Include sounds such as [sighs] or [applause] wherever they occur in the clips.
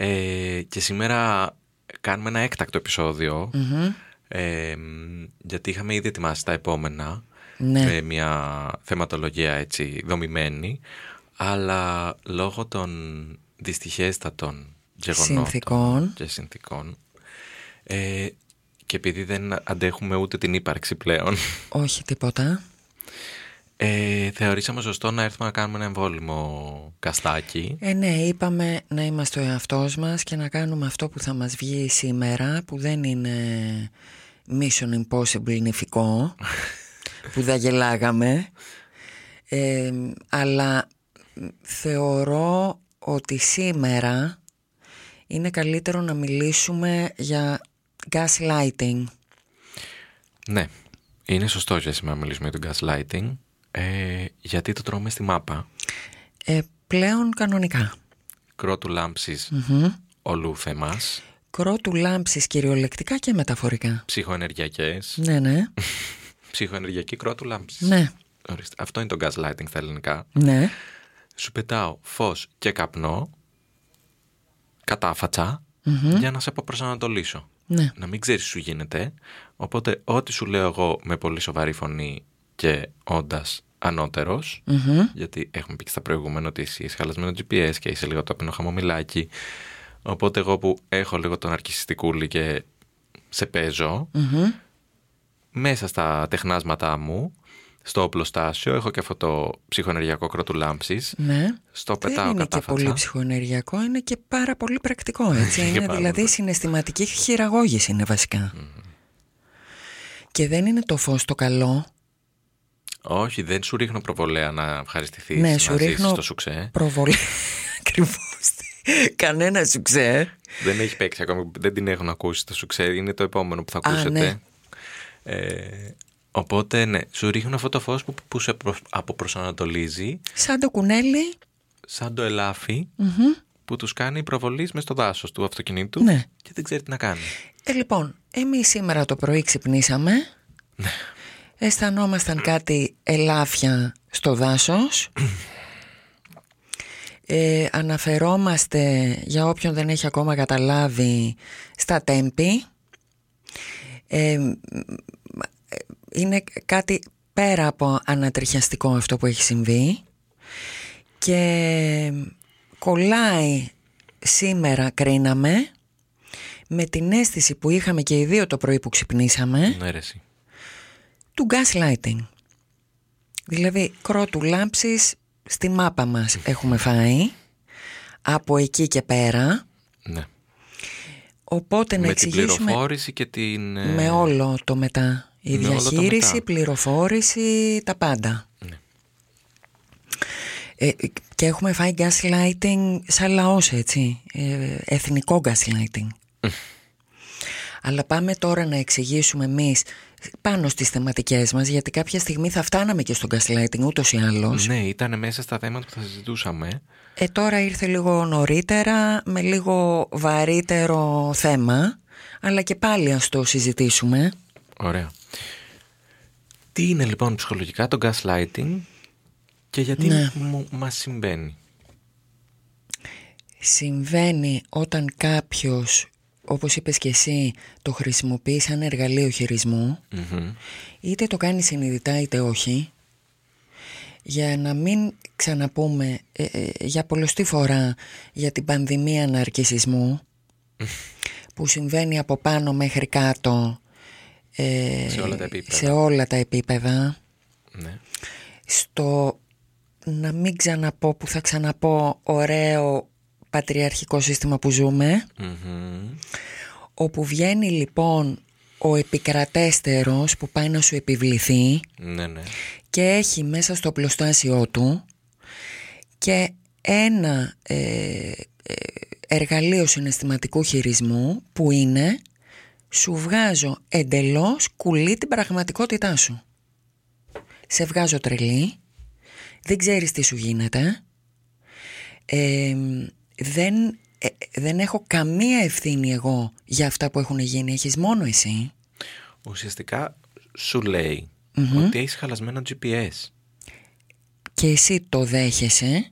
Ε, και σήμερα κάνουμε ένα έκτακτο επεισόδιο, ε, μ, γιατί είχαμε ήδη ετοιμάσει τα επόμενα Ναι. με μια θεματολογία έτσι δομημένη αλλά λόγω των δυστυχέστατων γεγονότων Συνθηκών. και συνθήκων ε, και επειδή δεν αντέχουμε ούτε την ύπαρξη πλέον Όχι τίποτα. Ε, θεωρήσαμε σωστό να έρθουμε να κάνουμε ένα εμβόλυμο καστάκι Ε, ναι, είπαμε να είμαστε ο εαυτός μας και να κάνουμε αυτό που θα μας βγει σήμερα, που δεν είναι Mission Impossible νηφικό, [laughs] που δεν γελάγαμε. Ε, αλλά θεωρώ ότι σήμερα είναι καλύτερο να μιλήσουμε για gaslighting. Ναι, είναι σωστό για σήμερα να μιλήσουμε για το gaslighting ε, γιατί το τρώμε στη μάπα; Ε, πλέον κανονικά. κρότου λάμψης ολού θεμάς Κρότου λάμψης κυριολεκτικά και μεταφορικά. ψυχοενεργειακές Ναι, ναι. [laughs] ψυχοενεργειακή κρότου λάμψης Ναι, Ορίστε. αυτό είναι το gaslighting στα ελληνικά ναι. σου πετάω φως και καπνό κατάφατσα για να σε αποπροσανατολίσω Ναι. να μην ξέρεις τι σου γίνεται οπότε ό,τι σου λέω εγώ με πολύ σοβαρή φωνή και όντας ανώτερος γιατί έχουμε πει και στα προηγούμενα ότι εσύ είσαι χαλασμένο GPS και είσαι λίγο το απεινό χαμομηλάκι οπότε εγώ που έχω λίγο τον αρκισιστικούλη και σε παίζω μέσα στα τεχνάσματά μου στο οπλοστάσιο έχω και αυτό το ψυχοενεργειακό κρότου λάμψης Ναι. στο Δεν πετάω είναι και κατάφατσα πολύ ψυχοενεργειακό, είναι και πάρα πολύ πρακτικό, έτσι. είναι πάρα δηλαδή πολύ. συναισθηματική χειραγώγηση είναι βασικά. Και δεν είναι το φως το καλό. Όχι, δεν σου ρίχνω προβολέα να ευχαριστηθείς ναι, να σου ζήσεις ρίχνω το σουξέ. προβολή. [laughs] Ακριβώς. Κανένα σου ξέρει. Δεν έχει παίξει ακόμη, δεν την έχουν ακούσει το σουξέ, είναι το επόμενο που θα Α, ακούσετε. ναι. Ε, οπότε ναι, σου ρίχνω αυτό το φως που, που σε προ, αποπροσανατολίζει Σαν το κουνέλι. σαν το ελαφι που τους κάνει προβολής μες στο δάσος του αυτοκινήτου Ναι. και δεν ξέρει τι να κάνει. Ε, λοιπόν, εμείς σήμερα το πρωί ξυπνήσαμε. Ναι. Αισθανόμασταν κάτι ελάφια στο δάσος. [clears throat] Ε, αναφερόμαστε, για όποιον δεν έχει ακόμα καταλάβει, στα τέμπη. Ε, μ, ε, είναι κάτι πέρα από ανατριχιαστικό αυτό που έχει συμβεί και κολλάει σήμερα κρίναμε με την αίσθηση που είχαμε και οι δύο το πρωί που ξυπνήσαμε Ναι, ρε, εσύ. Του gaslighting. Δηλαδή κρότου λάμψης στη μάπα μας έχουμε φάει από εκεί και πέρα Ναι. οπότε να Με την εξηγήσουμε πληροφόρηση και την... ε, με όλο το μετά η με όλο το διαχείριση, μετά. πληροφόρηση, τα πάντα. Ναι. Ε, και έχουμε φάει gaslighting σαν λαός έτσι, ε, εθνικό gaslighting. Αλλά πάμε τώρα να εξηγήσουμε εμείς πάνω στις θεματικές μας γιατί κάποια στιγμή θα φτάναμε και στο gaslighting ούτως ή άλλως. Ναι, ήταν μέσα στα θέματα που θα συζητούσαμε. Ε, τώρα ήρθε λίγο νωρίτερα με λίγο βαρύτερο θέμα αλλά και πάλι ας το συζητήσουμε. Ωραία. Τι είναι λοιπόν ψυχολογικά το gaslighting και γιατί Ναι. μου, μας συμβαίνει; Συμβαίνει όταν κάποιος, όπως είπες και εσύ, το χρησιμοποιείς σαν εργαλείο χειρισμού, Μμμ. είτε το κάνεις συνειδητά είτε όχι, για να μην ξαναπούμε ε, ε, για πολλωστή φορά για την πανδημία ναρκισισμού, [laughs] που συμβαίνει από πάνω μέχρι κάτω ε, Σε όλα τα επίπεδα. σε όλα τα επίπεδα Ναι. στο να μην ξαναπώ που θα ξαναπώ ωραίο πατριαρχικό σύστημα που ζούμε Μμμ. όπου βγαίνει λοιπόν ο επικρατέστερος που πάει να σου επιβληθεί Ναι, ναι. και έχει μέσα στο πλωστάσιό του και ένα ε, ε, εργαλείο συναισθηματικού χειρισμού που είναι σου βγάζω εντελώς κουλή την πραγματικότητά σου. Σε βγάζω τρελή, δεν ξέρεις τι σου γίνεται, ε, δεν, ε, δεν έχω καμία ευθύνη εγώ για αυτά που έχουν γίνει, έχεις μόνο εσύ. Ουσιαστικά σου λέει ότι έχεις χαλασμένο GPS. Και εσύ το δέχεσαι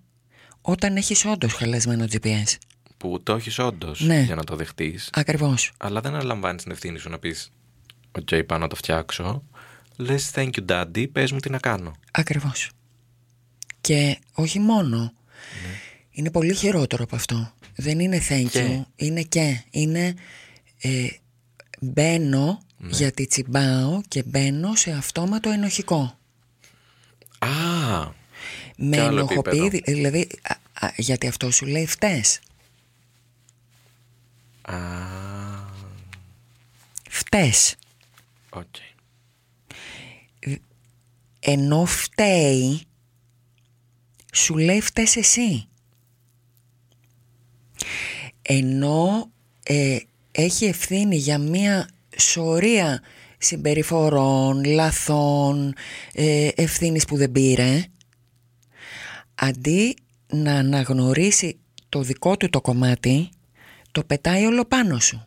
όταν έχεις όντως χαλασμένο GPS. Που το έχεις όντως Ναι. για να το δεχτείς. Ακριβώς. Αλλά δεν αναλαμβάνεις την ευθύνη σου να πεις «OK, πάω να το φτιάξω». Λες «Thank you daddy, πες μου τι να κάνω». Ακριβώς. Και όχι μόνο. Είναι πολύ χειρότερο από αυτό. Δεν είναι thank Και. you. Είναι και. Είναι ε, μπαίνω γιατί τσιμπάω και μπαίνω σε αυτόματο ενοχικό. Α, Με Και άλλο ενοχοποιεί, επίπεδο. δηλαδή, α, α, γιατί αυτό σου λέει φταίς. α, Φταίς. οκ. Ενώ φταίει, σου λέει φταίς εσύ. Ενώ ε, έχει ευθύνη για μία σωρία συμπεριφορών, λαθών, ε, ευθύνης που δεν πήρε, αντί να αναγνωρίσει το δικό του το κομμάτι, το πετάει όλο πάνω σου.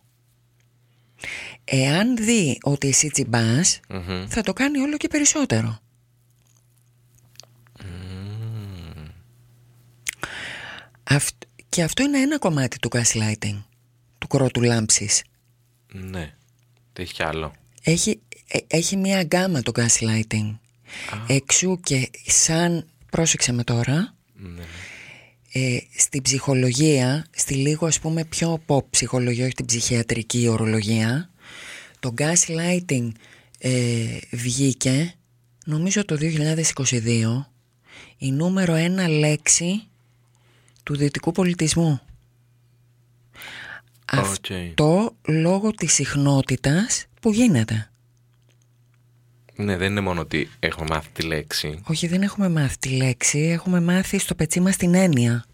Εάν δει ότι εσύ τσιμπάς, Μμμ. θα το κάνει όλο και περισσότερο. Αυτ- και αυτό είναι ένα κομμάτι του gaslighting, του κρότου λάμψης. Ναι. Τι έχει κι άλλο; Έχει, ε- έχει μία γκάμα το gaslighting. Εξού και σαν, πρόσεξε με τώρα, Ναι. ε, στην ψυχολογία, στη λίγο ας πούμε πιο pop ψυχολογία, όχι την ψυχιατρική ορολογία, το gaslighting ε, βγήκε, νομίζω το 2022, η νούμερο ένα λέξη του δυτικού πολιτισμού. Οκ. Αυτό λόγω της συχνότητας που γίνεται. Ναι, δεν είναι μόνο ότι έχω μάθει τη λέξη. Όχι, δεν έχουμε μάθει τη λέξη, έχουμε μάθει στο πετσί μας την έννοια.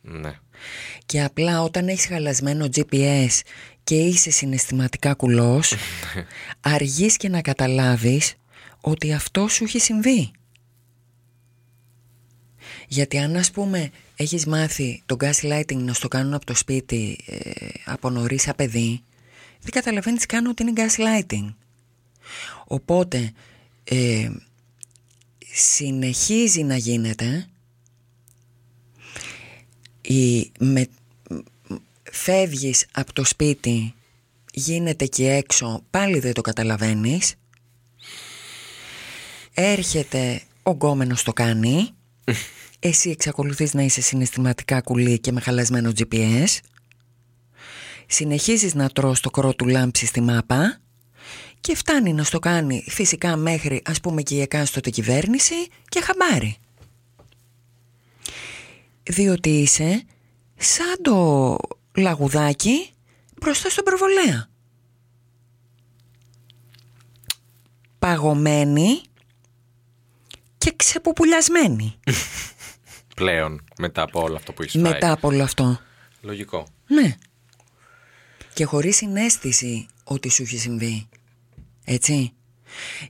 Ναι. Και απλά όταν έχεις χαλασμένο GPS και είσαι συναισθηματικά κουλός, [laughs] αργείς και να καταλάβεις ότι αυτό σου έχει συμβεί. Γιατί αν ας πούμε έχεις μάθει το gaslighting να στο κάνουν από το σπίτι ε, από νωρίς σαν παιδί, δεν καταλαβαίνεις καν ότι είναι gaslighting. Οπότε ε, συνεχίζει να γίνεται η, με, φεύγεις από το σπίτι γίνεται και έξω πάλι δεν το καταλαβαίνεις. Έρχεται ο γκόμενος το κάνει εσύ εξακολουθείς να είσαι συναισθηματικά κουλή και με χαλασμένο GPS συνεχίζεις να τρως το κρότου λάμψη στη μάπα; Και φτάνει να στο κάνει φυσικά μέχρι ας πούμε και η εκάστοτε κυβέρνηση και χαμπάρι διότι είσαι σαν το λαγουδάκι μπροστά στον προβολέα. Παγωμένη και ξεπουπουλιασμένη [laughs] Πλέον, μετά από όλο αυτό που έχει φάει. μετά από όλο αυτό. Λογικό. Ναι. Και χωρίς συνέστηση ότι σου έχει συμβεί. Έτσι.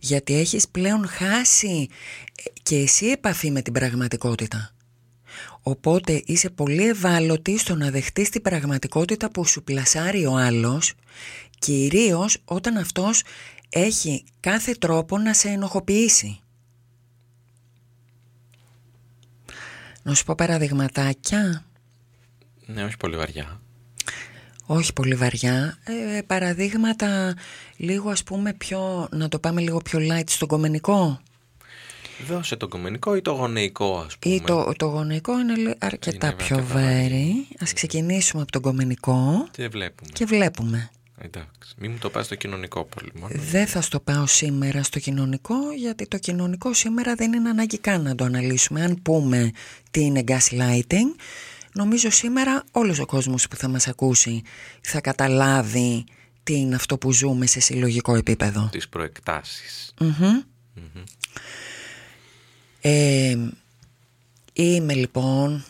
Γιατί έχεις πλέον χάσει ε, και εσύ επαφή με την πραγματικότητα. Οπότε είσαι πολύ ευάλωτη στο να δεχτείς την πραγματικότητα που σου πλασάρει ο άλλος, κυρίως όταν αυτός έχει κάθε τρόπο να σε ενοχοποιήσει. Να σου πω παραδειγματάκια. Ναι, όχι πολύ βαριά. Όχι πολύ βαριά. Ε, παραδείγματα λίγο ας πούμε πιο, να το πάμε λίγο πιο light στον κομμενικό. Δώσε το κομμενικό ή το γονεϊκό, ας πούμε. Ή το, το γονεϊκό είναι λι- αρκετά Είναι πιο αρκετά βαρύ. Ας ξεκινήσουμε από τον κομμενικό Και βλέπουμε. και βλέπουμε. Εντάξει. Μην μου το πας στο κοινωνικό πολύ μόνο. Δεν θα στο πάω σήμερα στο κοινωνικό γιατί το κοινωνικό σήμερα δεν είναι ανάγκη καν να το αναλύσουμε. Αν πούμε τι είναι gaslighting, νομίζω σήμερα όλος ο κόσμος που θα μας ακούσει θα καταλάβει τι είναι αυτό που ζούμε σε συλλογικό επίπεδο. Τις προεκτάσεις. Μμμ. Ε, είμαι λοιπόν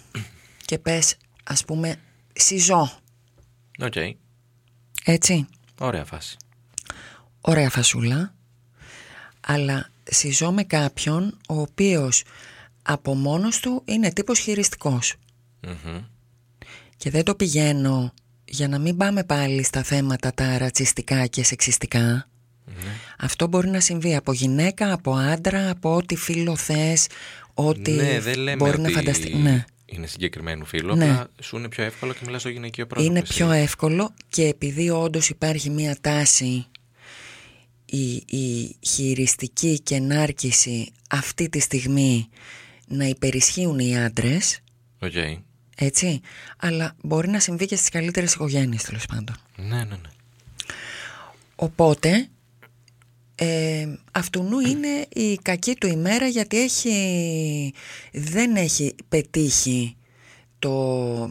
και πες ας πούμε συζώ Οκ. Έτσι. Ωραία φάση. Ωραία φασούλα. Αλλά συζώ με κάποιον ο οποίος από μόνος του είναι τύπος χειριστικός. Μμμ. Και δεν το πηγαίνω για να μην πάμε πάλι στα θέματα τα ρατσιστικά και σεξιστικά. Αυτό μπορεί να συμβεί από γυναίκα, από άντρα, από ό,τι φίλο θες, ό,τι ναι, δεν λέμε μπορεί ότι να φανταστεί. Ναι. Είναι συγκεκριμένου φίλου. Ναι. Απλά σου είναι πιο εύκολο και μιλάς στο γυναικείο πρόσωπο. Είναι εσύ. πιο εύκολο και επειδή όντως υπάρχει μία τάση η, η χειριστική και νάρκηση αυτή τη στιγμή να υπερισχύουν οι άντρες, Οκ. έτσι, αλλά μπορεί να συμβεί και στις καλύτερες οικογένειες τέλος πάντων. Ναι, ναι, ναι. Οπότε ε, αυτουνού είναι η κακή του ημέρα γιατί έχει, δεν έχει πετύχει το,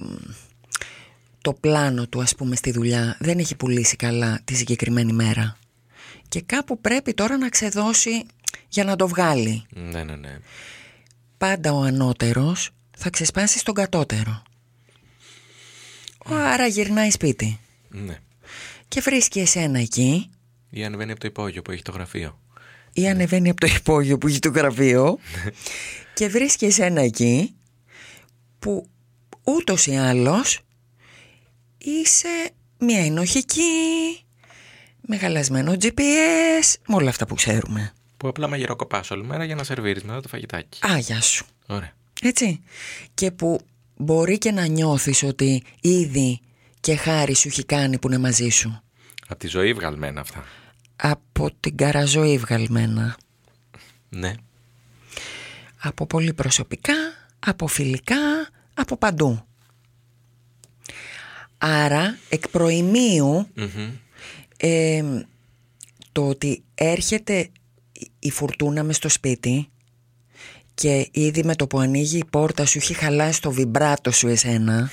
το πλάνο του ας πούμε στη δουλειά. Δεν έχει πουλήσει καλά τη συγκεκριμένη μέρα. Και κάπου πρέπει τώρα να ξεδώσει για να το βγάλει. Ναι, ναι, ναι. Πάντα ο ανώτερος θα ξεσπάσει στον κατώτερο. Άρα γυρνάει σπίτι. ναι. Και βρίσκει εσένα εκεί Ή ανεβαίνει από το υπόγειο που έχει το γραφείο. ή ανεβαίνει από το υπόγειο που έχει το γραφείο [laughs] και βρίσκει εσένα εκεί που ούτως ή άλλως είσαι μια ενοχική, με χαλασμένο GPS, με όλα αυτά που ξέρουμε. Που απλά μαγειροκοπάς όλη μέρα για να σερβίρεις μετά το φαγητάκι. Άγια σου. Ωραία. Έτσι. Και που μπορεί και να νιώθεις ότι ήδη και χάρη σου έχει κάνει που είναι μαζί σου. Από τη ζωή βγαλμένα αυτά. Από την καραζοή βγαλμένα. Ναι. Από πολύ προσωπικά, από φιλικά, από παντού. Άρα, εκ προημίου, Μμμ. ε, το ότι έρχεται η φουρτούνα μες στο σπίτι και ήδη με το που ανοίγει η πόρτα σου έχει χαλάσει το βιμπράτο σου εσένα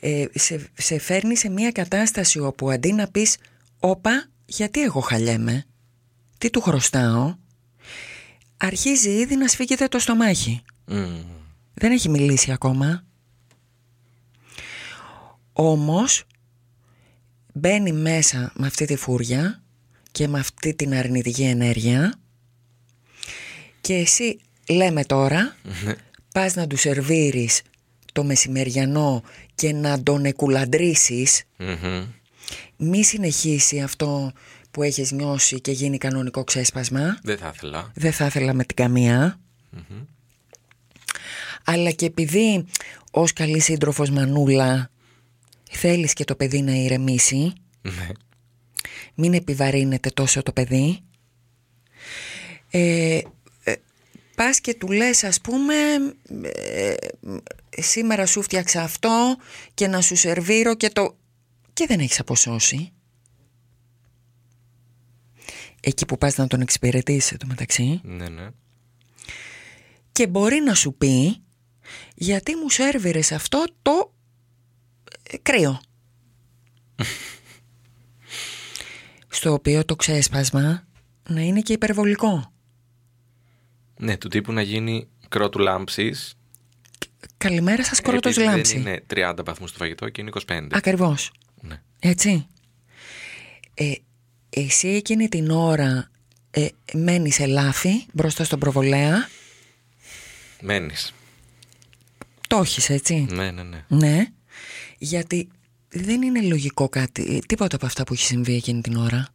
ε, σε, σε φέρνει σε μια κατάσταση όπου αντί να πεις «Όπα, γιατί εγώ χαλιέμαι, τι του χρωστάω» αρχίζει ήδη να σφίγγεται το στομάχι. Μμ. Δεν έχει μιλήσει ακόμα. Όμως μπαίνει μέσα με αυτή τη φούρια και με αυτή την αρνητική ενέργεια και εσύ λέμε τώρα πας να του σερβίρεις το μεσημεριανό και να τον εκουλαντρήσεις Μμμ. Μη συνεχίσει αυτό που έχεις νιώσει και γίνει κανονικό ξέσπασμα Δεν θα ήθελα. δεν θα ήθελα με την καμία. Αλλά και επειδή ως καλή σύντροφος μανούλα θέλεις και το παιδί να ηρεμήσει, Ναι. μην επιβαρύνεται τόσο το παιδί, ε, ε, πας και του λες ας πούμε ε, σήμερα σου φτιάξα αυτό και να σου σερβίρω και το... και δεν έχεις αποσώσει. Εκεί που πας να τον εξυπηρετήσεις το μεταξύ Ναι, ναι. και μπορεί να σου πει γιατί μου σέρβιρες αυτό το ε, κρύο. [laughs] Στο οποίο το ξέσπασμα να είναι και υπερβολικό. Ναι, του τύπου να γίνει κρότου λάμψης. Καλημέρα σας κρότος επειδή λάμψη. Δεν είναι 30 βαθμούς το φαγητό και είναι 25. Ακριβώς. Ναι. Έτσι. Ε, εσύ εκείνη την ώρα ε, μένεις σε λάφι μπροστά στον προβολέα. Μένεις. Το έχεις έτσι. Ναι, ναι, ναι. Ναι, γιατί δεν είναι λογικό κάτι, τίποτα από αυτά που έχει συμβεί εκείνη την ώρα.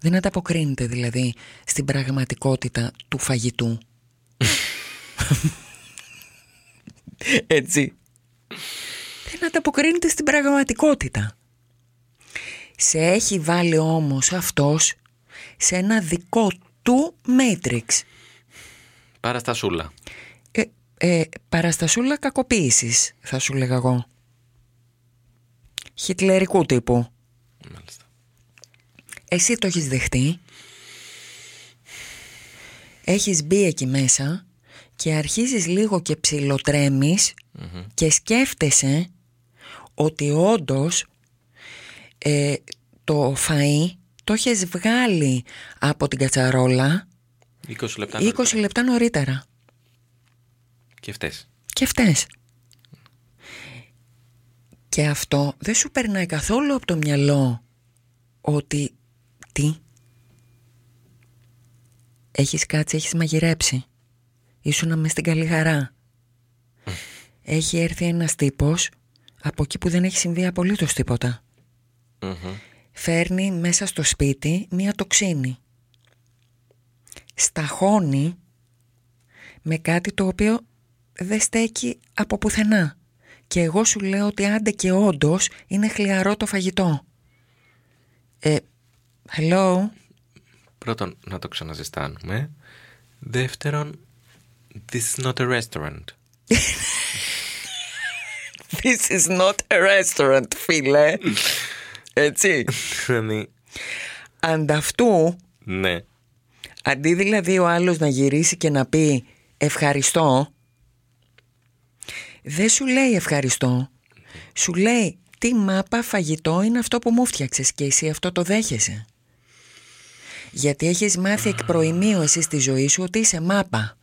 Δεν ανταποκρίνεται δηλαδή στην πραγματικότητα του φαγητού. [laughs] Έτσι. Δεν ανταποκρίνεται στην πραγματικότητα. Σε έχει βάλει όμως αυτός σε ένα δικό του Matrix. Παραστασούλα. Ε, ε, παραστασούλα κακοποίησης θα σου λέγα εγώ Χιτλερικού τύπου Μάλιστα. Εσύ το έχεις δεχτεί; Έχεις μπει εκεί μέσα Και αρχίζεις λίγο και ψιλοτρέμεις Και σκέφτεσαι Ότι όντως ε, Το φαΐ Το έχεις βγάλει Από την κατσαρόλα 20 λεπτά. 20 λεπτά νωρίτερα Και φταίς. Και φταίς. Και αυτό δεν σου περνάει καθόλου από το μυαλό ότι τι; Έχεις κάτσει, έχεις μαγειρέψει ήσουν μες στην καλή χαρά έχει έρθει ένας τύπος από εκεί που δεν έχει συμβεί απολύτως τίποτα φέρνει μέσα στο σπίτι μία τοξίνη σταχώνει με κάτι το οποίο δεν στέκει από πουθενά και εγώ σου λέω ότι άντε και όντως είναι χλιαρό το φαγητό ε, hello; Πρώτον, να το ξαναζεστάνουμε. Δεύτερον, this is not a restaurant. [laughs] This is not a restaurant, φίλε. [laughs] Έτσι. Δηλαδή, Ανταυτού, ναι. αντί δηλαδή ο άλλος να γυρίσει και να πει ευχαριστώ, δεν σου λέει ευχαριστώ. Σου λέει τι μάπα φαγητό είναι αυτό που μου φτιάξες και εσύ αυτό το δέχεσαι. Γιατί έχεις μάθει εκ προημίου εσύ στη ζωή σου ότι είσαι μάπα.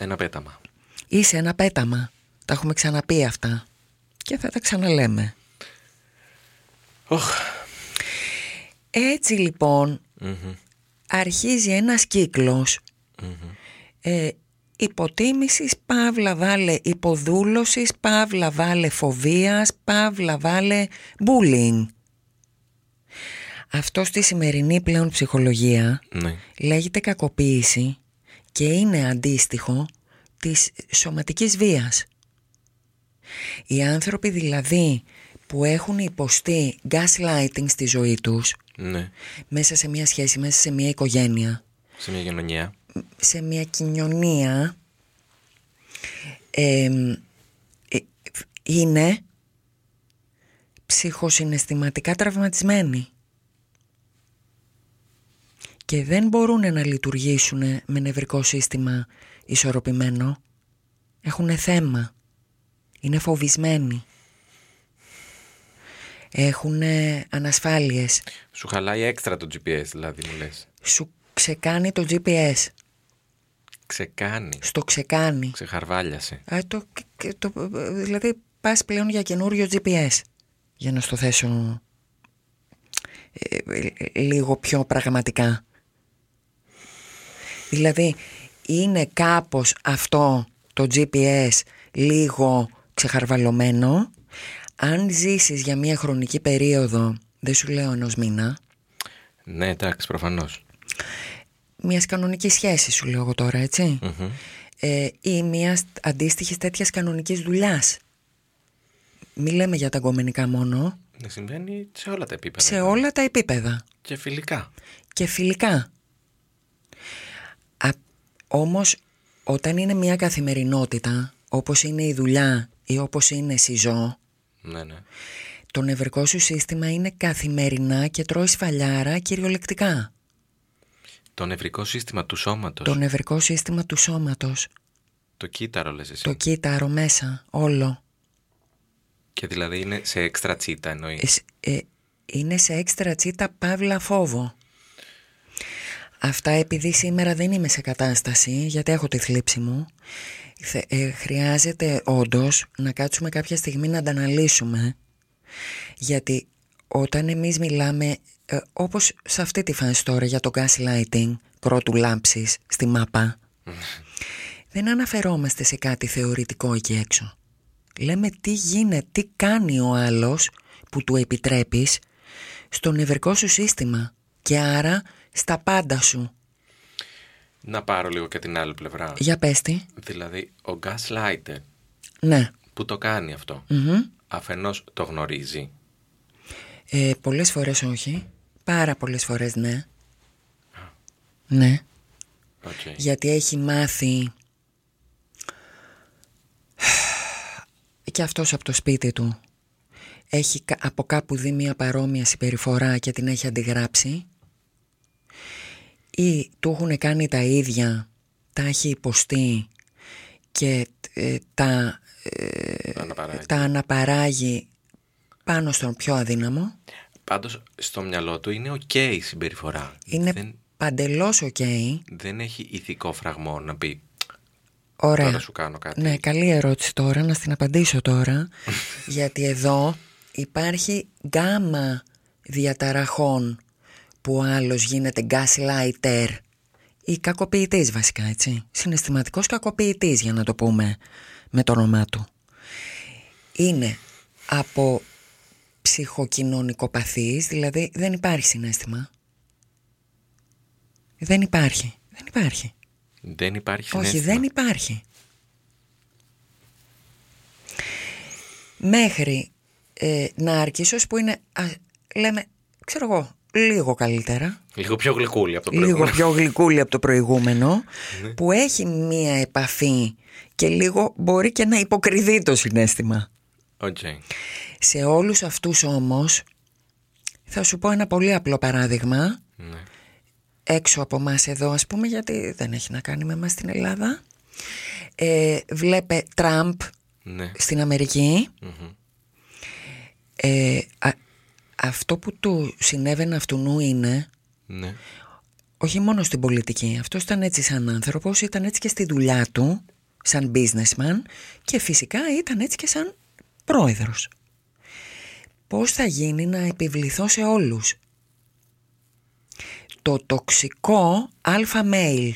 Ένα πέταμα. Είσαι ένα πέταμα. Τα έχουμε ξαναπεί αυτά. Και θα τα ξαναλέμε. Οχ. Έτσι λοιπόν αρχίζει ένας κύκλος ε, υποτίμησης, παύλα βάλε υποδούλωσης, παύλα βάλε φοβίας, παύλα βάλε bullying. Αυτό στη σημερινή πλέον ψυχολογία Ναι. λέγεται κακοποίηση και είναι αντίστοιχο της σωματικής βίας. Οι άνθρωποι δηλαδή που έχουν υποστεί gaslighting στη ζωή τους Ναι. μέσα σε μια σχέση, μέσα σε μια οικογένεια Σε μια κοινωνία. σε μια κοινωνία εμ, ε, είναι ψυχοσυναισθηματικά τραυματισμένοι και δεν μπορούν να λειτουργήσουν με νευρικό σύστημα ισορροπημένο έχουν θέμα είναι φοβισμένοι έχουν ανασφάλειες Σου χαλάει έξτρα το GPS, δηλαδή μου λες. σου ξεκάνει το GPS Ξεκάνει. στο ξεκάνει Ξεχαρβάλιασε. Α, το, και- το, δηλαδή πας πλέον για καινούριο GPS για να στο θέσω ε, ε, λίγο πιο πραγματικά. Δηλαδή είναι κάπως αυτό το GPS λίγο ξεχαρβαλωμένο; Αν ζήσεις για μια χρονική περίοδο δεν σου λέω ενός μήνα Ναι, εντάξει, προφανώς. μιας κανονικής σχέσης σου λέω εγώ τώρα έτσι Μμμ. ε, ή μιας αντίστοιχης τέτοιας κανονικής δουλειάς μη λέμε για τα αγκομενικά μόνο Ναι, συμβαίνει σε όλα τα επίπεδα. σε όλα τα επίπεδα Και φιλικά. και φιλικά Α, όμως όταν είναι μια καθημερινότητα όπως είναι η δουλειά ή όπως είναι συζώ Ναι, ναι. το νευρικό σου σύστημα είναι καθημερινά και τρώει σφαλιάρα κυριολεκτικά Το νευρικό σύστημα του σώματος. το νευρικό σύστημα του σώματος Το κύτταρο λες εσύ. το κύτταρο μέσα όλο Και δηλαδή είναι σε έξτρα τσίτα εννοείς. Ε, σ- ε, είναι σε έξτρα τσίτα παύλα φόβο. Αυτά επειδή σήμερα δεν είμαι σε κατάσταση, γιατί έχω τη θλίψη μου, θε- ε, χρειάζεται όντως να κάτσουμε κάποια στιγμή να τα αναλύσουμε. Γιατί όταν εμείς μιλάμε, ε, όπως σε αυτή τη φάση τώρα για το gaslighting, πρώτου λάμψης στη μάπα, δεν αναφερόμαστε σε κάτι θεωρητικό εκεί έξω. Λέμε τι γίνεται, τι κάνει ο άλλος που του επιτρέπεις στο νευρικό σου σύστημα και άρα στα πάντα σου. Να πάρω λίγο και την άλλη πλευρά. Για πες τι. Δηλαδή, ο gaslighter Ναι. που το κάνει αυτό, Μμμ. αφενός το γνωρίζει. Ε, πολλές φορές όχι. Πάρα πολλές φορές ναι. Ναι. Οκ. Γιατί έχει μάθει [sighs] και αυτός από το σπίτι του έχει κα- από κάπου δει μια παρόμοια συμπεριφορά και την έχει αντιγράψει ή του έχουν κάνει τα ίδια, τα έχει υποστεί και ε, τα, ε, Τα αναπαράγει. τα αναπαράγει πάνω στον πιο αδύναμο. Πάντως, στο μυαλό του είναι οκ η συμπεριφορά. Είναι Δεν, παντελώς οκ. δεν έχει ηθικό φραγμό να πει Ωραία. Τώρα σου κάνω κάτι. Ναι, καλή ερώτηση τώρα, να στην απαντήσω τώρα. [laughs] γιατί εδώ υπάρχει γκάμα διαταραχών που ο άλλος γίνεται gaslighter ή κακοποιητής βασικά, έτσι. Συναισθηματικός κακοποιητής για να το πούμε με το όνομά του. Είναι από ψυχοκοινωνικοπαθής, δηλαδή δεν υπάρχει συνέστημα. Δεν υπάρχει. Δεν υπάρχει. Δεν υπάρχει Όχι, συναίσθημα. δεν υπάρχει. Μέχρι ε, νάρκισσος που είναι, α, λέμε, ξέρω εγώ, λίγο καλύτερα, Λίγο πιο γλυκούλη από το λίγο προηγούμενο. πιο γλυκούλη από το προηγούμενο, Ναι. που έχει μία επαφή και λίγο μπορεί και να υποκριθεί το συναίσθημα. Οκ. Σε όλους αυτούς όμως, θα σου πω ένα πολύ απλό παράδειγμα, Ναι. έξω από μας εδώ ας πούμε γιατί δεν έχει να κάνει με μας στην Ελλάδα ε, βλέπε Τραμπ Ναι. στην Αμερική Μμμ. ε, α- αυτό που του συνέβαινε αυτού είναι Ναι. όχι μόνο στην πολιτική αυτός ήταν έτσι σαν άνθρωπος ήταν έτσι και στη δουλειά του σαν businessman και φυσικά ήταν έτσι και σαν πρόεδρος πώς θα γίνει να επιβληθώ σε όλους; Το τοξικό αλφα mail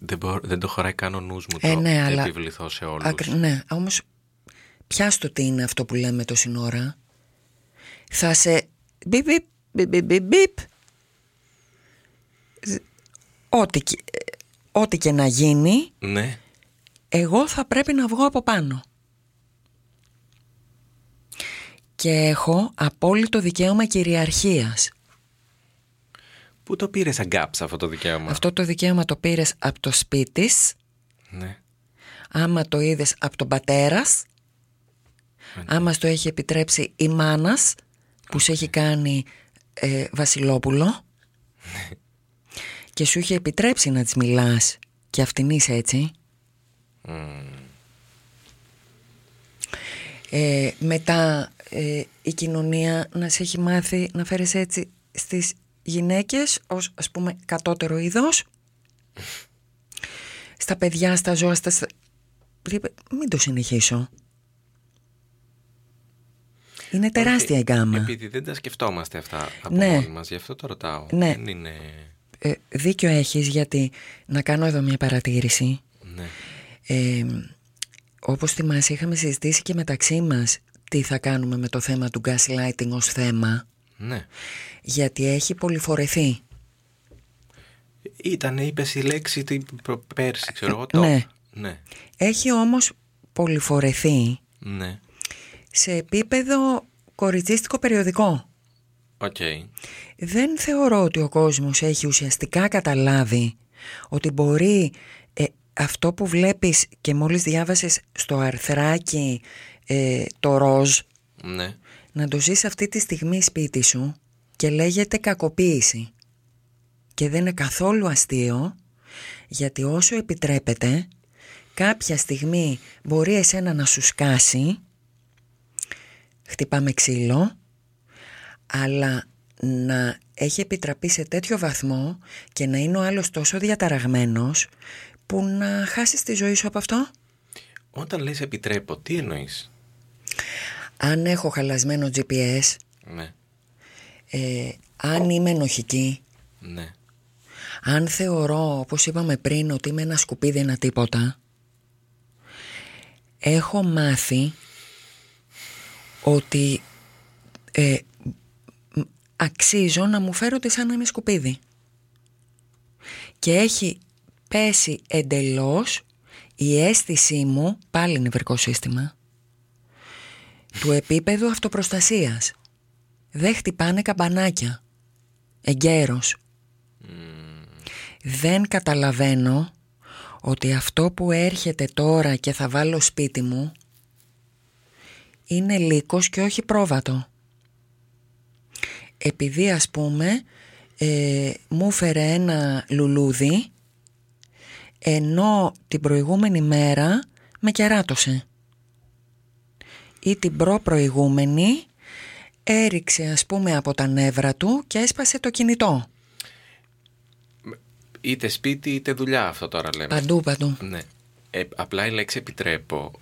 Δεν, μπορώ- δεν το χωράει καν ο νους μου Ε, το ναι, αλλά- επιβληθώ σε όλους. Ακρι- ναι, όμως πιάστο τι είναι αυτό που λέμε το σύνορα. Θα σε μπιπ μπιπ μπιπ μπιπ μπιπ μπιπ. Ζ- Ό,τι, και- ε, ό,τι και να γίνει Ναι. εγώ θα πρέπει να βγω από πάνω. Και έχω απόλυτο δικαίωμα κυριαρχίας. Πού το πήρες αγκάψα αυτό το δικαίωμα; Αυτό το δικαίωμα το πήρες από το σπίτι σ, Ναι. άμα το είδες από τον πατέρας άμα στο έχει επιτρέψει η μάνας που σε έχει κάνει ε, βασιλόπουλο. Και σου είχε επιτρέψει να της μιλάς. Και αυτήν είσαι έτσι. Ε, μετά ε, η κοινωνία να σε έχει μάθει να φέρεις έτσι στις γυναίκες ως ας πούμε κατώτερο είδος. [laughs] Στα παιδιά, στα ζώα, στα... Μην το συνεχίσω. Είναι τεράστια η γκάμα. Επειδή δεν τα σκεφτόμαστε αυτά από Ναι. μόνοι μας, γι' αυτό το ρωτάω. Ναι. Δεν είναι... Ε, δίκιο έχεις γιατί να κάνω εδώ μια παρατήρηση. Ναι. Ε, όπως θυμάσαι είχαμε συζητήσει και μεταξύ μας τι θα κάνουμε με το θέμα του gaslighting ως θέμα Ναι. γιατί έχει πολυφορεθεί. Ήταν, είπες η λέξη την προ- πέρσι, ξέρω εγώ. ναι. top. Ναι. Έχει όμως πολυφορεθεί Ναι. Σε επίπεδο κοριτσίστικο περιοδικό. Οκ. Δεν θεωρώ ότι ο κόσμος έχει ουσιαστικά καταλάβει ότι μπορεί ε, αυτό που βλέπεις και μόλις διάβασες στο αρθράκι ε, το ροζ Ναι. να το ζεις αυτή τη στιγμή σπίτι σου και λέγεται κακοποίηση. Και δεν είναι καθόλου αστείο γιατί όσο επιτρέπεται κάποια στιγμή μπορεί εσένα να σου σκάσει χτυπάμε ξύλο αλλά να έχει επιτραπεί σε τέτοιο βαθμό και να είναι ο άλλος τόσο διαταραγμένος που να χάσεις τη ζωή σου από αυτό; Όταν λες επιτρέπω, τι εννοείς; Αν έχω χαλασμένο GPS, Ναι. ε, αν είμαι ενοχική, Ναι. αν θεωρώ, όπως είπαμε πριν, ότι είμαι ένα σκουπίδι, ένα τίποτα, έχω μάθει ότι ε, μ, αξίζω να μου φέρονται σαν να είμαι σκουπίδι. Και έχει πέσει εντελώς η αίσθησή μου, πάλι νευρικό σύστημα, του επίπεδου αυτοπροστασίας. Δεν χτυπάνε καμπανάκια. Εγκαίρος. Δεν καταλαβαίνω ότι αυτό που έρχεται τώρα και θα βάλω σπίτι μου είναι λύκος και όχι πρόβατο. Επειδή ας πούμε ε, μου φέρε ένα λουλούδι ενώ την προηγούμενη μέρα με κεράτωσε. Ή την προ-προηγούμενη έριξε ας πούμε από τα νεύρα του και έσπασε το κινητό. είτε σπίτι είτε δουλειά αυτό τώρα λέμε. Παντού, παντού. Ναι. Ε, απλά η λέξη επιτρέπω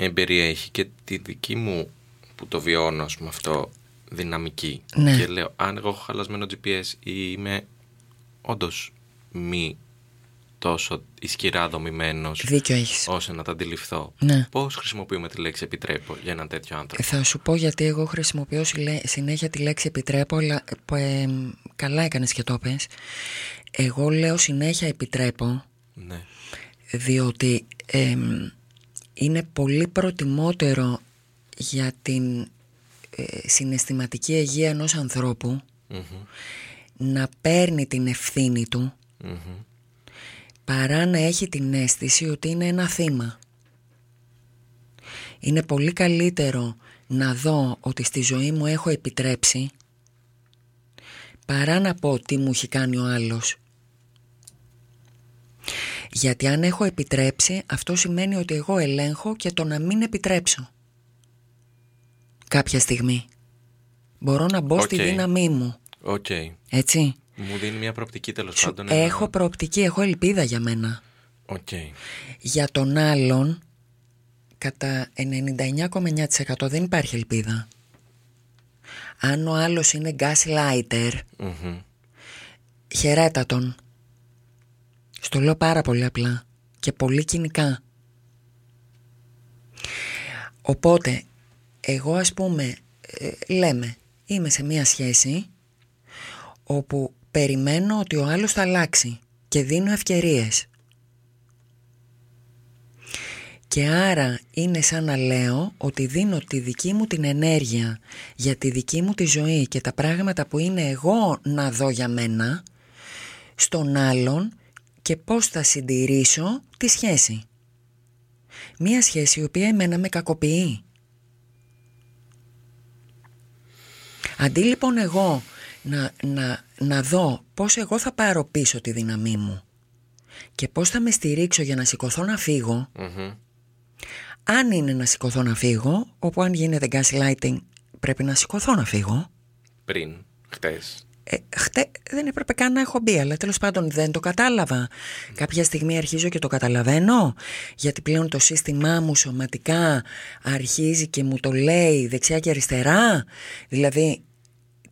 εμπεριέχει και τη δική μου που το βιώνω ας πούμε, αυτό δυναμική. Ναι. Και λέω αν εγώ έχω χαλασμένο GPS ή είμαι όντως μη τόσο ισχυρά δομημένος Δίκιο έχεις. ώστε να τα αντιληφθώ. Ναι. Πώς χρησιμοποιούμε τη λέξη επιτρέπω για έναν τέτοιο άνθρωπο; Θα σου πω γιατί εγώ χρησιμοποιώ συλλε- συνέχεια τη λέξη επιτρέπω, αλλά ε, ε, καλά έκανες και το πες. Εγώ λέω συνέχεια επιτρέπω, Ναι. διότι ε, είναι πολύ προτιμότερο για την ε, συναισθηματική υγεία ενός ανθρώπου Μμμ. να παίρνει την ευθύνη του Μμμ. παρά να έχει την αίσθηση ότι είναι ένα θύμα. Είναι πολύ καλύτερο να δω ότι στη ζωή μου έχω επιτρέψει παρά να πω τι μου έχει κάνει ο άλλος. Γιατί αν έχω επιτρέψει αυτό σημαίνει ότι εγώ ελέγχω και το να μην επιτρέψω. Κάποια στιγμή. Μπορώ να μπω στη Οκ. δύναμή μου. Οκ. Έτσι. Μου δίνει μια προοπτική τέλος Σου- πάντων. ένα- έχω προοπτική, έχω ελπίδα για μένα. Οκ. Για τον άλλον, κατά 99,9% δεν υπάρχει ελπίδα. Αν ο άλλος είναι gaslighter, Μμμ. χαιρέτα τον. Στο λέω πάρα πολύ απλά και πολύ κυνικά. Οπότε, εγώ ας πούμε, ε, λέμε, είμαι σε μία σχέση όπου περιμένω ότι ο άλλος θα αλλάξει και δίνω ευκαιρίες. Και άρα είναι σαν να λέω ότι δίνω τη δική μου την ενέργεια για τη δική μου τη ζωή και τα πράγματα που είναι εγώ να δω για μένα στον άλλον και πώς θα συντηρήσω τη σχέση. Μία σχέση η οποία εμένα με κακοποιεί. Αντί λοιπόν εγώ να, να, να δω πώς εγώ θα πάρω πίσω τη δύναμή μου και πώς θα με στηρίξω για να σηκωθώ να φύγω, Μμμ. αν είναι να σηκωθώ να φύγω, όπου αν γίνεται gaslighting πρέπει να σηκωθώ να φύγω, Πριν, χτες. Ε, χτε, δεν έπρεπε καν να έχω μπει, αλλά τέλος πάντων δεν το κατάλαβα. Κάποια στιγμή αρχίζω και το καταλαβαίνω, γιατί πλέον το σύστημά μου σωματικά αρχίζει και μου το λέει δεξιά και αριστερά. Δηλαδή,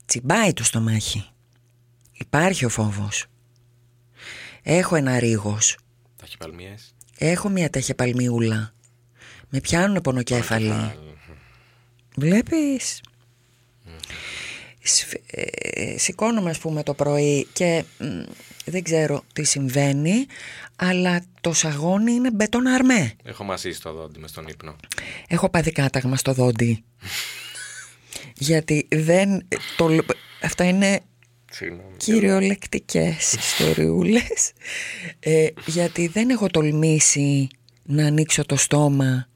τσιμπάει το στομάχι. Υπάρχει ο φόβος. Έχω ένα ρίγος. Ταχυπαλμίες. Έχω μια τέτοια παλμιούλα. Με πιάνουν πονοκέφαλοι. Βλέπεις; Σφ- ε, Σηκώνομαι ας πούμε το πρωί και μ, δεν ξέρω τι συμβαίνει αλλά το σαγόνι είναι μπετόν αρμέ. Έχω μασίσει το δόντι μες στον ύπνο. Έχω πάθει κάταγμα στο δόντι. Γιατί δεν... Το, αυτά είναι Συγγνώμη. κυριολεκτικές ιστοριούλες ε, γιατί δεν έχω τολμήσει να ανοίξω το στόμα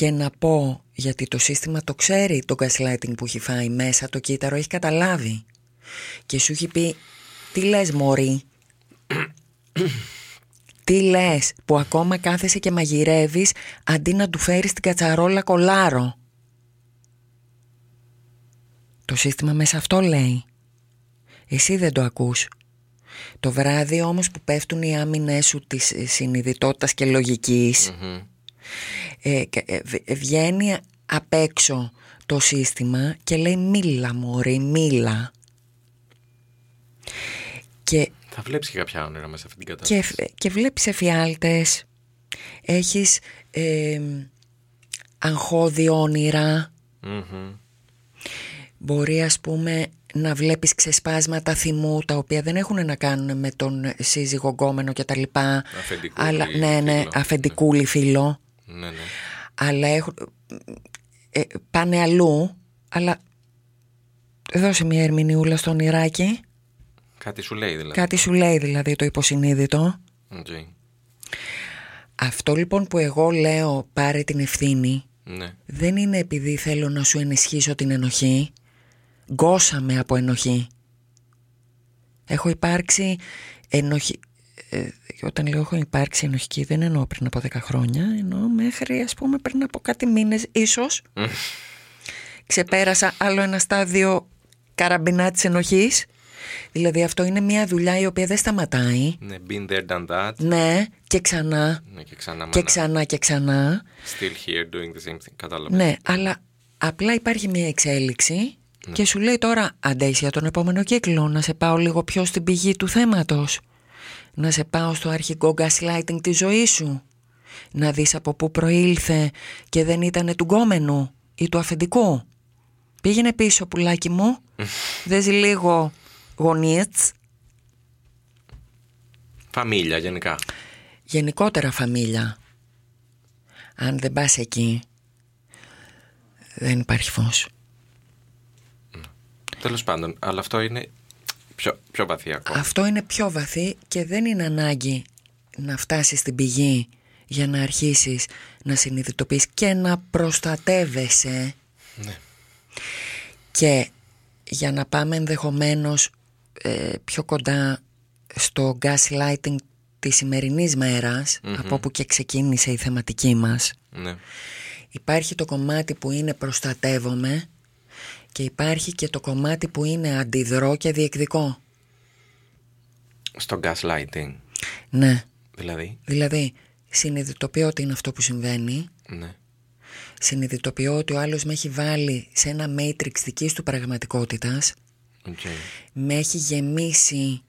και να πω γιατί το σύστημα το ξέρει το gaslighting που έχει φάει μέσα το κύτταρο έχει καταλάβει και σου έχει πει τι λες μωρή; Τι λες που ακόμα κάθεσαι και μαγειρεύεις αντί να του φέρεις την κατσαρόλα κολάρο; Το σύστημα μέσα αυτό λέει εσύ δεν το ακούς. Το βράδυ όμως που πέφτουν οι άμυνές σου της ε, συνειδητότητας και λογικής Μμμ. Ε, κα- ε, β- βγαίνει απ' έξω το σύστημα και λέει μίλα μωρή, μίλα. Και, Θα βλέπεις και κάποια όνειρα μέσα σε αυτήν την και, κατάσταση. και βλέπεις εφιάλτες, έχεις ε, αγχώδη όνειρα, Μμμ. Μπορεί ας πούμε να βλέπεις ξεσπάσματα θυμού τα οποία δεν έχουν να κάνουν με τον σύζυγο γκόμενο και τα λοιπά Αφεντικούλη αλλά, ναι, ναι, φίλο. αφεντικούλη φίλο Ναι, ναι. αλλά έχουν, ε, πάνε αλλού αλλά δώσε μια ερμηνεούλα στο ονειράκι Κάτι σου λέει δηλαδή. κάτι σου λέει δηλαδή το υποσυνείδητο Οκ. αυτό λοιπόν που εγώ λέω πάρε την ευθύνη Ναι. δεν είναι επειδή θέλω να σου ενισχύσω την ενοχή. Γκώσαμε από ενοχή. Έχω υπάρξει ενοχή... ε, όταν λέω έχω υπάρξει ενοχική δεν εννοώ πριν από 10 χρόνια, εννοώ μέχρι ας πούμε πριν από κάτι μήνες ίσως. Ξεπέρασα άλλο ένα στάδιο καραμπινά της ενοχής Δηλαδή αυτό είναι μια δουλειά η οποία δεν σταματάει. Ναι, been there, done that. Ναι, και ξανά. Ναι, και ξανά, Και μάνα. ξανά και ξανά. Still here doing the same thing. Κατάλαβα. Ναι, αλλά απλά υπάρχει μια εξέλιξη Ναι. και σου λέει τώρα αντέχεις για τον επόμενο κύκλο να σε πάω λίγο πιο στην πηγή του θέματος. Να σε πάω στο αρχικό gaslighting της ζωής σου. Να δεις από πού προήλθε και δεν ήταν του γκόμενου ή του αφεντικού. Πήγαινε πίσω πουλάκι μου, [laughs] δες λίγο γωνίες, Φαμίλια γενικά. γενικότερα φαμίλια. Αν δεν πας εκεί, δεν υπάρχει φως. Τέλος πάντων, αλλά αυτό είναι πιο, πιο βαθύ ακόμα. Αυτό είναι πιο βαθύ και δεν είναι ανάγκη να φτάσεις στην πηγή για να αρχίσεις να συνειδητοποιείς και να προστατεύεσαι Ναι. και για να πάμε ενδεχομένως ε, πιο κοντά στο gaslighting της σημερινής μέρας, από όπου και ξεκίνησε η θεματική μας Ναι. υπάρχει το κομμάτι που είναι προστατεύομαι και υπάρχει και το κομμάτι που είναι αντιδρώ και διεκδικώ Στο gaslighting. ναι Δηλαδή; Δηλαδή, συνειδητοποιώ ότι είναι αυτό που συμβαίνει. Ναι. Συνειδητοποιώ ότι ο άλλος με έχει βάλει σε ένα matrix δικής του πραγματικότητας. Οκ. Με έχει γεμίσει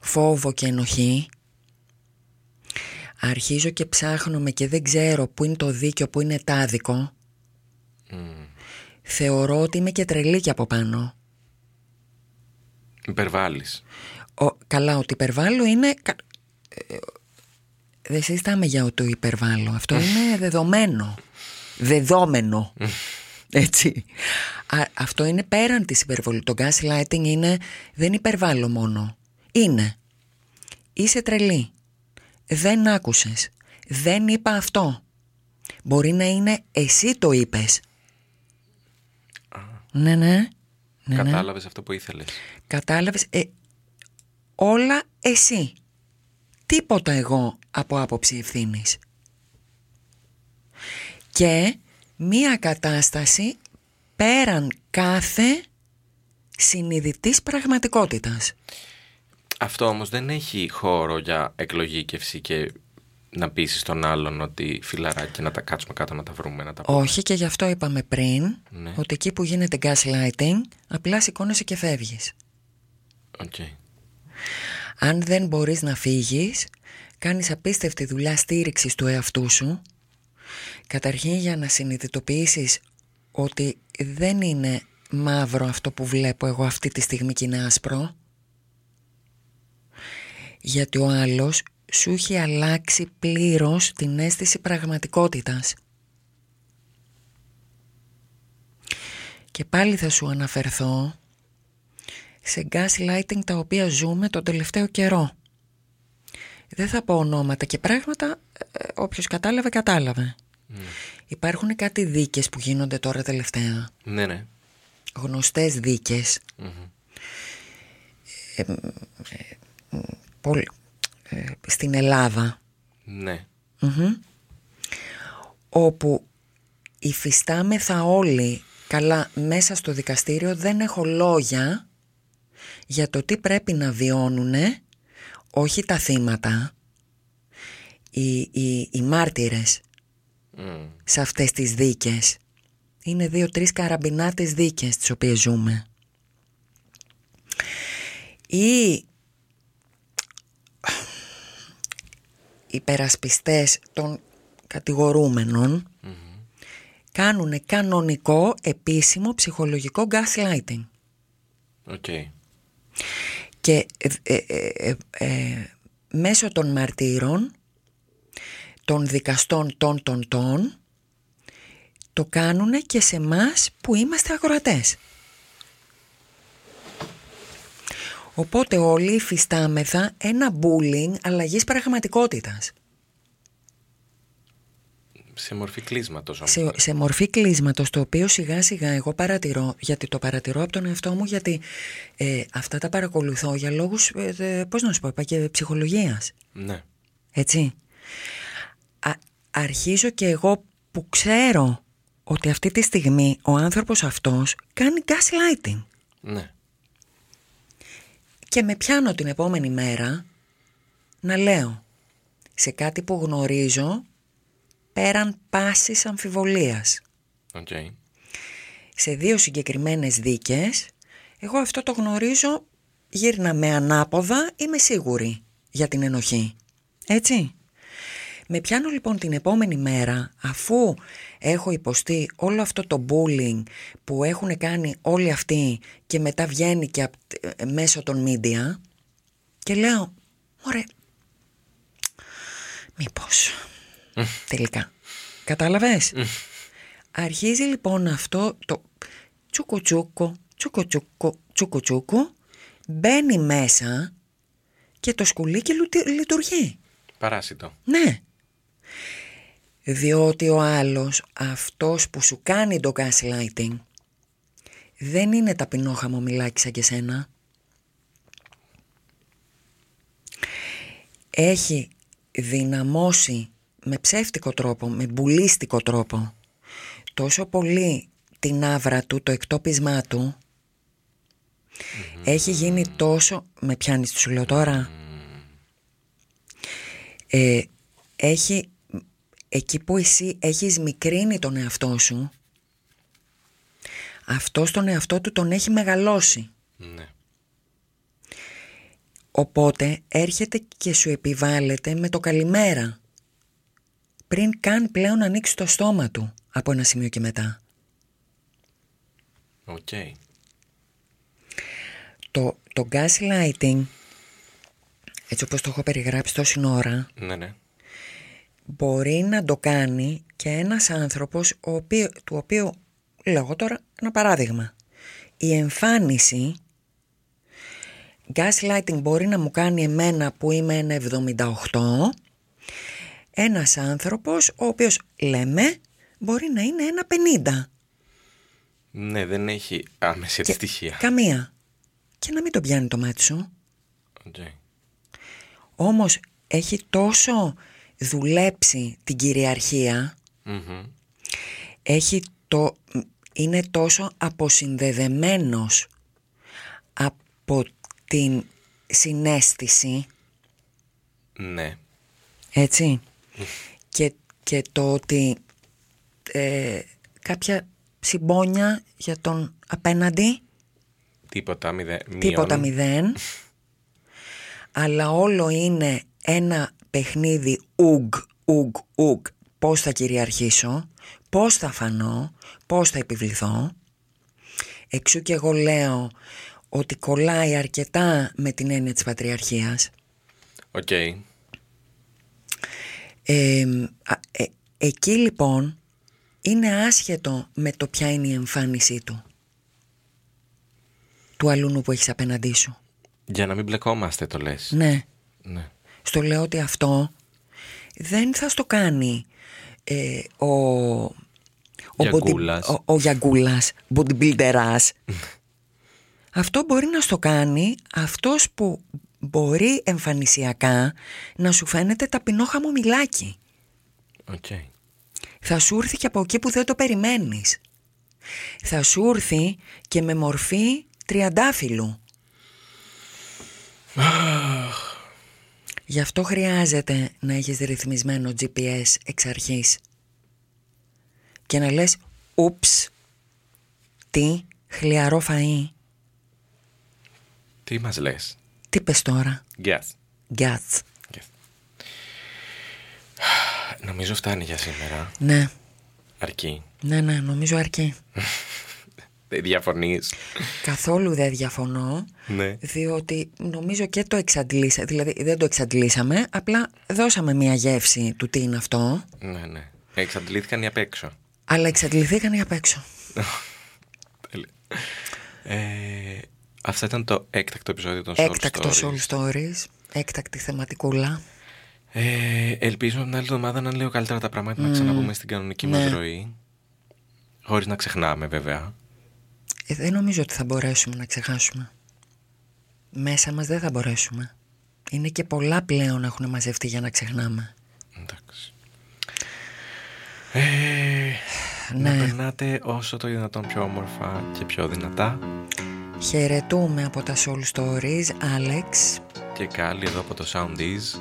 φόβο και ενοχή. Αρχίζω και ψάχνομαι και δεν ξέρω πού είναι το δίκιο, πού είναι τα άδικο. Μμμ. Θεωρώ ότι είμαι και τρελή και από πάνω. Υπερβάλλεις. Ο, καλά, ότι υπερβάλλω είναι... κα- ε, Δεν συζητάμε για ότι υπερβάλλω. Αυτό είναι δεδομένο. Δεδόμενο. Έτσι. Α, αυτό είναι πέραν της υπερβολής. Το gaslighting είναι... Δεν υπερβάλλω μόνο. Είναι. Είσαι τρελή. Δεν άκουσες. Δεν είπα αυτό. Μπορεί να είναι εσύ το είπες. Ναι, ναι. ναι, ναι. Κατάλαβες αυτό που ήθελες. Κατάλαβες ε, όλα εσύ. Τίποτα εγώ από άποψη ευθύνης. Και μία κατάσταση πέραν κάθε συνειδητής πραγματικότητας. Αυτό όμως δεν έχει χώρο για εκλογίκευση και να πείσει τον άλλον ότι φιλαράκι να τα κάτσουμε κάτω να τα βρούμε να τα πούμε. Όχι και γι' αυτό είπαμε πριν Ναι. ότι εκεί που γίνεται gaslighting απλά σηκώνεσαι και φεύγεις. Οκ. Αν δεν μπορείς να φύγεις, κάνεις απίστευτη δουλειά στήριξης του εαυτού σου. Καταρχήν για να συνειδητοποιήσεις ότι δεν είναι μαύρο αυτό που βλέπω εγώ αυτή τη στιγμή και είναι άσπρο. Γιατί ο άλλος σου έχει αλλάξει πλήρως την αίσθηση πραγματικότητας. Και πάλι θα σου αναφερθώ σε gaslighting τα οποία ζούμε τον τελευταίο καιρό. Δεν θα πω ονόματα και πράγματα, ε, όποιος κατάλαβε, κατάλαβε. Υπάρχουν κάτι δίκες που γίνονται τώρα τελευταία. Ναι, ναι. Γνωστές δίκες. Ε, ε, ε, πολύ- ε, στην Ελλάδα. Ναι. Μμμ. όπου υφιστάμεθα όλοι καλά μέσα στο δικαστήριο δεν έχω λόγια για το τι πρέπει να βιώνουνε όχι τα θύματα οι, οι, οι μάρτυρες Μμ. σε αυτές τις δίκες είναι δύο-τρεις καραμπινάτες δίκες τις οποίες ζούμε ή υπερασπιστές των κατηγορούμενων κάνουν κανονικό επίσημο ψυχολογικό gaslighting Οκ. και ε, ε, ε, ε, ε, μέσω των μαρτύρων των δικαστών των των των το κάνουν και σε μας που είμαστε ακροατές. Οπότε όλοι υφιστάμεθα ένα bullying αλλαγής πραγματικότητας. Σε μορφή κλείσματος όμως. σε, σε μορφή κλείσματος το οποίο σιγά σιγά εγώ παρατηρώ γιατί το παρατηρώ από τον εαυτό μου γιατί ε, αυτά τα παρακολουθώ για λόγους ε, ε, πώς να σου πω είπα και ψυχολογίας Ναι. έτσι Α, αρχίζω και εγώ που ξέρω ότι αυτή τη στιγμή ο άνθρωπος αυτός κάνει gaslighting Ναι. Και με πιάνω την επόμενη μέρα να λέω σε κάτι που γνωρίζω πέραν πάσης αμφιβολίας. Okay. Σε δύο συγκεκριμένες δίκες, εγώ αυτό το γνωρίζω γύρνα με ανάποδα, είμαι σίγουρη για την ενοχή. Έτσι. Με πιάνω λοιπόν την επόμενη μέρα αφού έχω υποστεί όλο αυτό το bullying που έχουν κάνει όλοι αυτοί και μετά βγαίνει και ε, μέσω των media και λέω, ωραία, μήπως, τελικά. Κατάλαβες; Αρχίζει λοιπόν αυτό το τσούκο τσούκο, τσούκο τσούκο, τσούκο τσούκο, μπαίνει μέσα και το σκουλίκι λειτουργεί. Παράσιτο. Ναι. Διότι ο άλλος, αυτός που σου κάνει το gaslighting, δεν είναι ταπεινό χαμομηλάκι σαν και σένα. Έχει δυναμώσει με ψεύτικο τρόπο, με μπουλίστικο τρόπο, τόσο πολύ την άβρα του, το εκτόπισμά του, έχει γίνει τόσο... Με πιάνεις σου λέω τώρα. Ε, έχει... Εκεί που εσύ έχεις μικρύνει τον εαυτό σου, αυτό τον εαυτό του τον έχει μεγαλώσει. Ναι. Οπότε έρχεται και σου επιβάλλεται με το καλημέρα. Πριν καν πλέον ανοίξει το στόμα του από ένα σημείο και μετά. Οκ. Το, το gaslighting, έτσι όπως το έχω περιγράψει τόση ώρα, Ναι, ναι. Μπορεί να το κάνει και ένας άνθρωπος ο οποίο, του οποίου, λέω τώρα ένα παράδειγμα, η εμφάνιση gaslighting μπορεί να μου κάνει εμένα που είμαι ένα 78 ένας άνθρωπος ο οποίος λέμε μπορεί να είναι ένα 50 Ναι, δεν έχει άμεση Και αντιστοιχεία. καμία. Και να μην το πιάνει το μάτι σου. Οκ. όμως έχει τόσο δουλέψει την κυριαρχία Μμμ. έχει το, είναι τόσο αποσυνδεδεμένος από την συνέστηση, Ναι. έτσι, και, και το ότι ε, κάποια συμπόνια για τον απέναντι, Τίποτα, μηδέ, τίποτα μείον. μηδέν, αλλά όλο είναι ένα παιχνίδι ουγ, ουγ, ουγ, πώς θα κυριαρχήσω, πώς θα φανώ, πώς θα επιβληθώ. Εξ ου και εγώ λέω ότι κολλάει αρκετά με την έννοια της πατριαρχίας. Οκ. Ε, α, ε, εκεί λοιπόν είναι άσχετο με το ποια είναι η εμφάνισή του. Του αλλουνού που έχεις απέναντί σου. Για να μην μπλεκόμαστε το λες. Ναι. Ναι. Στο λέω ότι αυτό δεν θα στο κάνει ε, ο, ο, Γιαγκούλας. ο, ο Γιαγκούλας, bodybuilder άς. αυτό μπορεί να στο κάνει αυτός που μπορεί εμφανισιακά να σου φαίνεται ταπεινό χαμομηλάκι. Οκ. Θα σου έρθει και από εκεί που δεν το περιμένεις. Θα σου έρθει και με μορφή τριαντάφυλλου. Γι' αυτό χρειάζεται να έχεις ρυθμισμένο GPS εξ αρχής. Και να λες, ούψ, τι, χλιαρό φαΐ. Τι μας λες; Τι πες τώρα, Yes. γκάτς. yes. Νομίζω φτάνει για σήμερα. Ναι, Αρκεί. ναι, ναι, νομίζω αρκεί. [laughs] Δεν διαφωνείς. Καθόλου δεν διαφωνώ. Ναι. Διότι νομίζω και το εξαντλήσαμε, δηλαδή δεν το εξαντλήσαμε, απλά δώσαμε μια γεύση του τι είναι αυτό, Ναι, ναι. Εξαντλήθηκαν οι απ' έξω. αλλά εξαντληθήκαν οι απ' έξω. Τέλεια. Ε, αυτό ήταν το έκτακτο επεισόδιο των Soul Έκτακτο Stories. Soul Stories, έκτακτη θεματικούλα. Ε, ελπίζω την άλλη εβδομάδα να είναι λίγο καλύτερα τα πράγματα, να ξαναβούμε στην κανονική Ναι. μας ροή. Χωρίς να ξεχνάμε βέβαια. Ε, δεν νομίζω ότι θα μπορέσουμε να ξεχάσουμε. Μέσα μας δεν θα μπορέσουμε. Είναι και πολλά πλέον έχουν μαζευτεί για να ξεχνάμε. Εντάξει. Ε, Ναι. Να περνάτε όσο το δυνατόν πιο όμορφα και πιο δυνατά. Χαιρετούμε από τα Soul Stories, Alex. Και Κάλλη εδώ από το Soundies.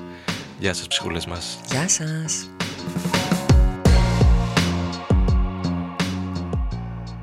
Γεια σας ψυχούλες μας. Γεια σας.